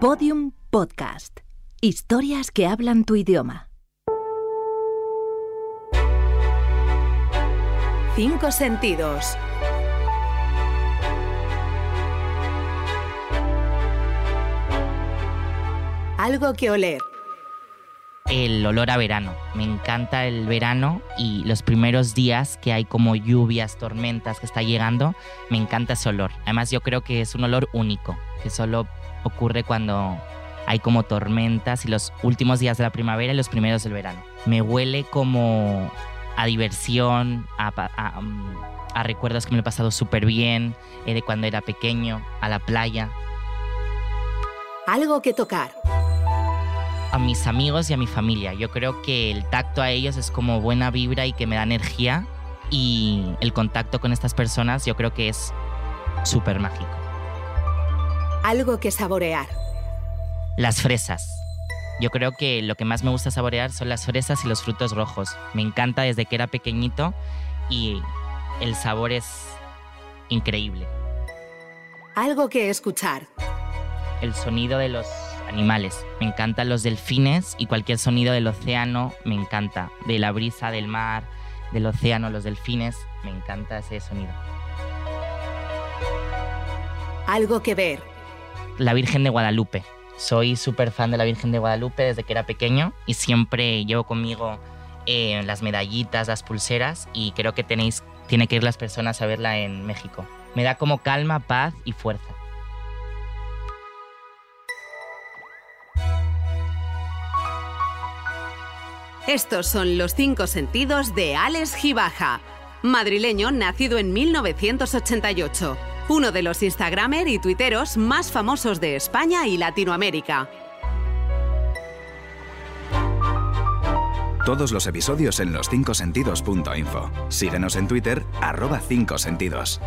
Podium Podcast. Historias que hablan tu idioma. Cinco sentidos. Algo que oler. El olor a verano. Me encanta el verano y los primeros días que hay como lluvias, tormentas que está llegando, me encanta ese olor. Además yo creo que es un olor único, que solo ocurre cuando hay como tormentas y los últimos días de la primavera y los primeros del verano. Me huele como a diversión, a, a, um, a recuerdos que me lo he pasado súper bien, eh, de cuando era pequeño, a la playa. Algo que tocar. A mis amigos y a mi familia. Yo creo que el tacto a ellos es como buena vibra y que me da energía y el contacto con estas personas yo creo que es súper mágico. Algo que saborear. Las fresas. Yo creo que lo que más me gusta saborear son las fresas y los frutos rojos. Me encanta desde que era pequeñito y el sabor es increíble. Algo que escuchar. El sonido de los animales. Me encantan los delfines y cualquier sonido del océano me encanta. De la brisa del mar, del océano, los delfines, me encanta ese sonido. Algo que ver. La Virgen de Guadalupe. Soy súper fan de la Virgen de Guadalupe desde que era pequeño y siempre llevo conmigo eh, las medallitas, las pulseras y creo que tenéis, tiene que ir las personas a verla en México. Me da como calma, paz y fuerza. Estos son los cinco sentidos de Alex Gibaja, madrileño nacido en 1988, uno de los Instagramer y Twitteros más famosos de España y Latinoamérica. Todos los episodios en los 5sentidos.info. Síguenos en Twitter, arroba 5 sentidos.